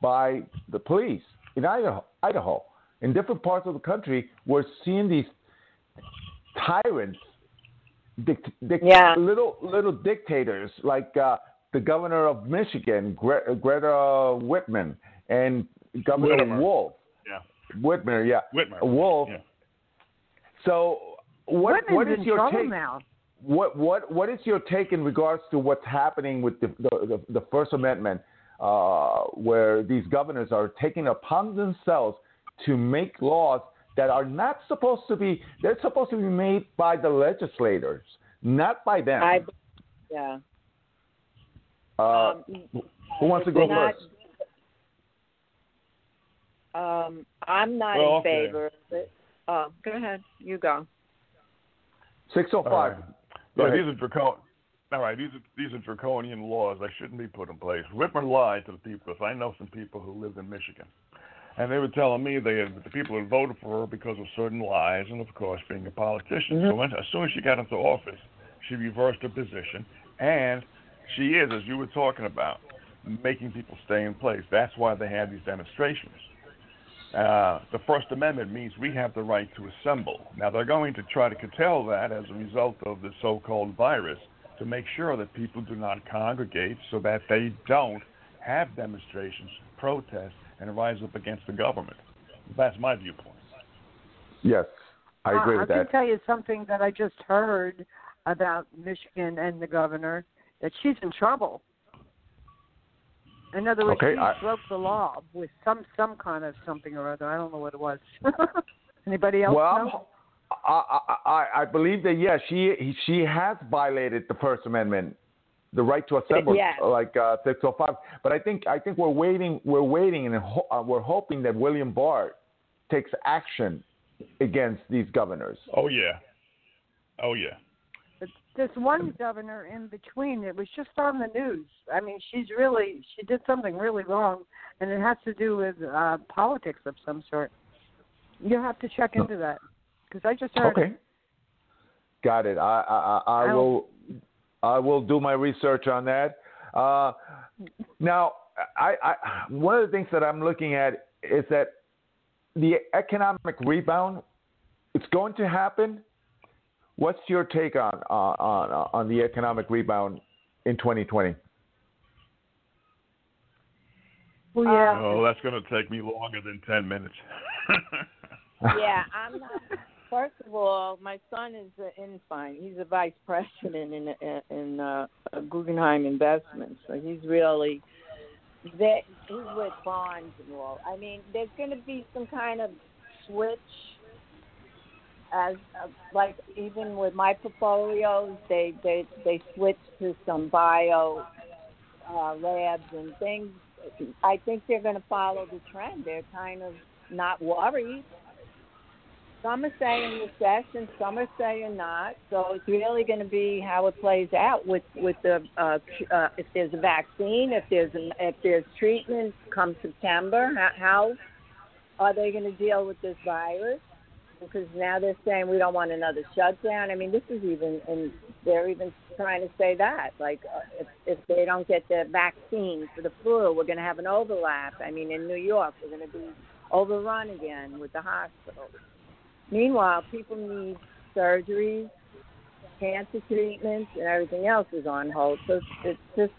by the police in Idaho. Idaho. In different parts of the country, we're seeing these tyrants, dict, dict, Yeah. little little dictators like uh, the governor of Michigan, Gre- Greta Whitman, and Governor Whitmer. Wolf. Yeah. Whitmer, yeah. Whitmer. Wolf. Yeah. So what Women's what is in your trouble take? now. What what what is your take in regards to what's happening with the the, the, the First Amendment, uh, where these governors are taking upon themselves to make laws that are not supposed to be they're supposed to be made by the legislators, not by them. I yeah. uh, um, who wants to go not- first? Um, I'm not Well, in okay. favor of it. Oh, go ahead. You go. Six oh All five. Yeah, these are draconian. All right, these are these are draconian laws that shouldn't be put in place. Whitmer lied to the people. I know some people who lived in Michigan, and they were telling me they had, the people had voted for her because of certain lies, and of course, being a politician. So mm-hmm. when, as soon as she got into office, she reversed her position, and she is, as you were talking about, making people stay in place. That's why they had these demonstrations. Uh, the First Amendment means we have the right to assemble. Now, they're going to try to curtail that as a result of the so called virus to make sure that people do not congregate so that they don't have demonstrations, protests, and rise up against the government. That's my viewpoint. Yes, I agree I, with I that. I can tell you something that I just heard about Michigan and the governor that she's in trouble. In other words, Okay, she I- broke the law with some some kind of something or other. I don't know what it was. Anybody else? Well, I, I, I- I believe that yes, she she has violated the First Amendment, the right to assemble, Yes. like uh, 605. But I think I think we're waiting we're waiting and ho- uh, we're hoping that William Barr takes action against these governors. Oh, yeah. Oh, yeah. There's one governor in between. It was just on the news. I mean, she's really she did something really wrong, and it has to do with uh politics of some sort. You have to check into that because I just heard. Okay, got it. I I, I, I I will I will do my research on that. Uh, now, I, I one of the things that I'm looking at is that the economic rebound it's going to happen. What's your take on on on, on the economic rebound in 2020? Well, yeah. Oh, that's going to take me longer than 10 minutes. yeah, I'm not. First of all, my son is uh, in fine. He's a vice president in in, in uh, Guggenheim Investments. So he's really that he's with bonds and all. I mean, there's going to be some kind of switch as uh, like even with my portfolios, they they they switch to some bio uh, labs and things. I think they're going to follow the trend. They're kind of not worried. Some are saying recession, some are saying not. So it's really going to be how it plays out with with the uh, uh, if there's a vaccine, if there's an, if there's treatment come September. How, how are they going to deal with this virus? Because now they're saying we don't want another shutdown. I mean, this is even, and they're even trying to say that, like, uh, if, if they don't get the vaccine for the flu, we're going to have an overlap. I mean, in New York, we're going to be overrun again with the hospitals. Meanwhile, people need surgeries, cancer treatments, and everything else is on hold. So it's just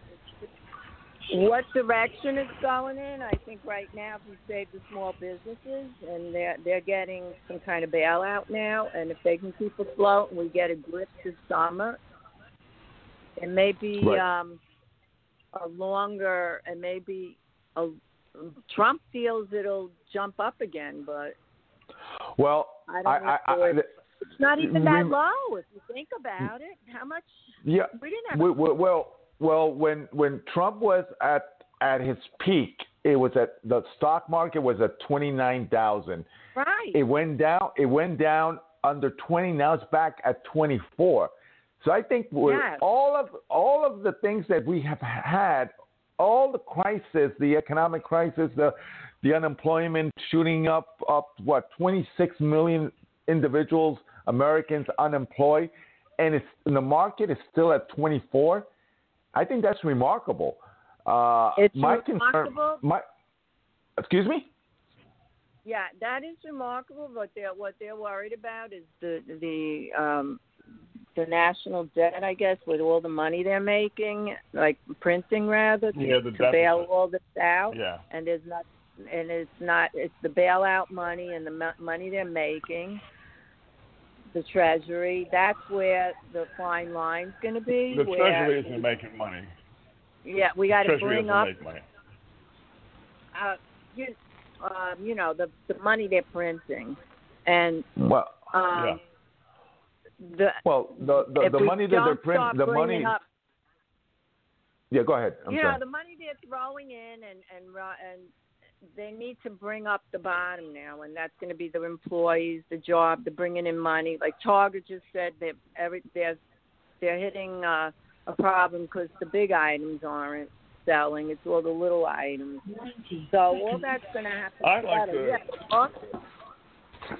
what direction it's going in. I think right now, if you save the small businesses, and they're they're getting some kind of bailout now, and if they can keep afloat, and we get a grip this summer, it may be Right. um, a longer, and maybe a Trump feels it'll jump up again, but Well, I don't I, know. I, I, it's not even that low if you think about it. How much yeah. we didn't have We- we- Well, well, when when Trump was at at his peak, it was at the stock market was at twenty nine thousand. right. It went down. It went down under twenty. Now it's back at twenty four. So I think with Yes. all of all of the things that we have had, all the crisis, the economic crisis, the the unemployment shooting up up what twenty six million individuals Americans unemployed, and it's and the market is still at twenty four. I think that's remarkable. Uh, It's my remarkable. concern, my excuse me. Yeah, that is remarkable. But they're what they're worried about is the the um the national debt, I guess, with all the money they're making, like printing rather, to, Yeah, the to bail all this out. yeah. And there's not, and it's not, it's the bailout money and the mo- money they're making. The Treasury, that's where the fine line's going to be. The where, Treasury isn't making money. Yeah, we got to Treasury bring doesn't up make money. uh, you, um, you know, the the money they're printing, and Well, um, the well, the the, the money that they're don't print, start the money. up, Yeah, go ahead. I'm you sorry. know, the money they're throwing in, and and ru- and they need to bring up the bottom now, and that's going to be the employees, the job, the bringing in money. Like Target just said that every they're they're hitting uh, a problem because the big items aren't selling. It's all the little items. So all that's going to have to I'd like settle. to-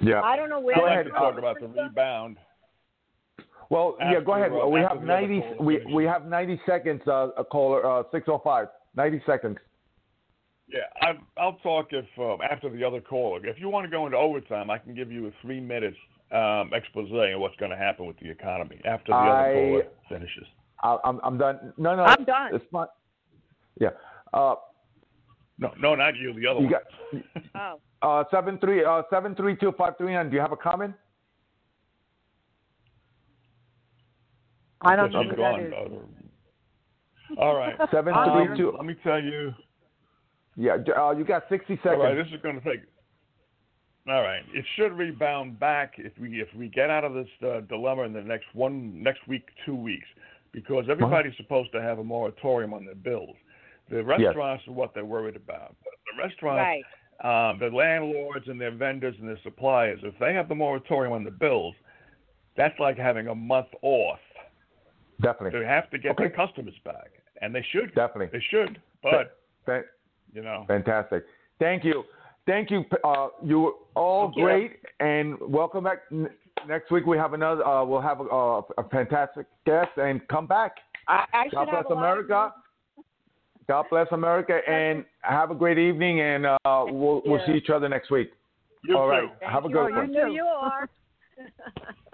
Yeah, yeah. I don't know where. Go I'd ahead, like to talk uh, about the rebound. Well, yeah, go ahead. uh, we have 90. We we have 90 seconds. Uh, a caller, uh, 605. 90 seconds. Yeah, I, I'll talk if uh, after the other caller. If you want to go into overtime, I can give you a three minutes um, expose on what's going to happen with the economy after the I- other caller finishes. I, I'm I'm done. No, no. I'm done. It's fine. Yeah. Uh, No, no, not you. The other you one. got Oh, uh seven three uh seven three two five three nine. Do you have a comment? I don't know she's who gone. that is. All right. Seven Um, three two. let me tell you. Yeah. Uh, you got 60 seconds. right, this is going to take. All right, it should rebound back if we if we get out of this uh, dilemma in the next one next week, two weeks, because everybody's supposed to have a moratorium on their bills. The restaurants are what they're worried about. But the restaurants, right. um, the landlords and their vendors and their suppliers, if they have the moratorium on the bills, that's like having a month off. Definitely. They have to get Okay. their customers back, and they should. Definitely. They should, but Fa- you know. Fantastic. Thank you. Thank you. Uh, you were all Thank you. great, and welcome back. Next week we have another. Uh, we'll have a, a, a fantastic guest, and come back. I, I should God have bless a America. God bless America, and have a great evening. And uh, we'll we'll see each other next week. You all too. right. Thank Have a you. good Oh, one. You knew you are.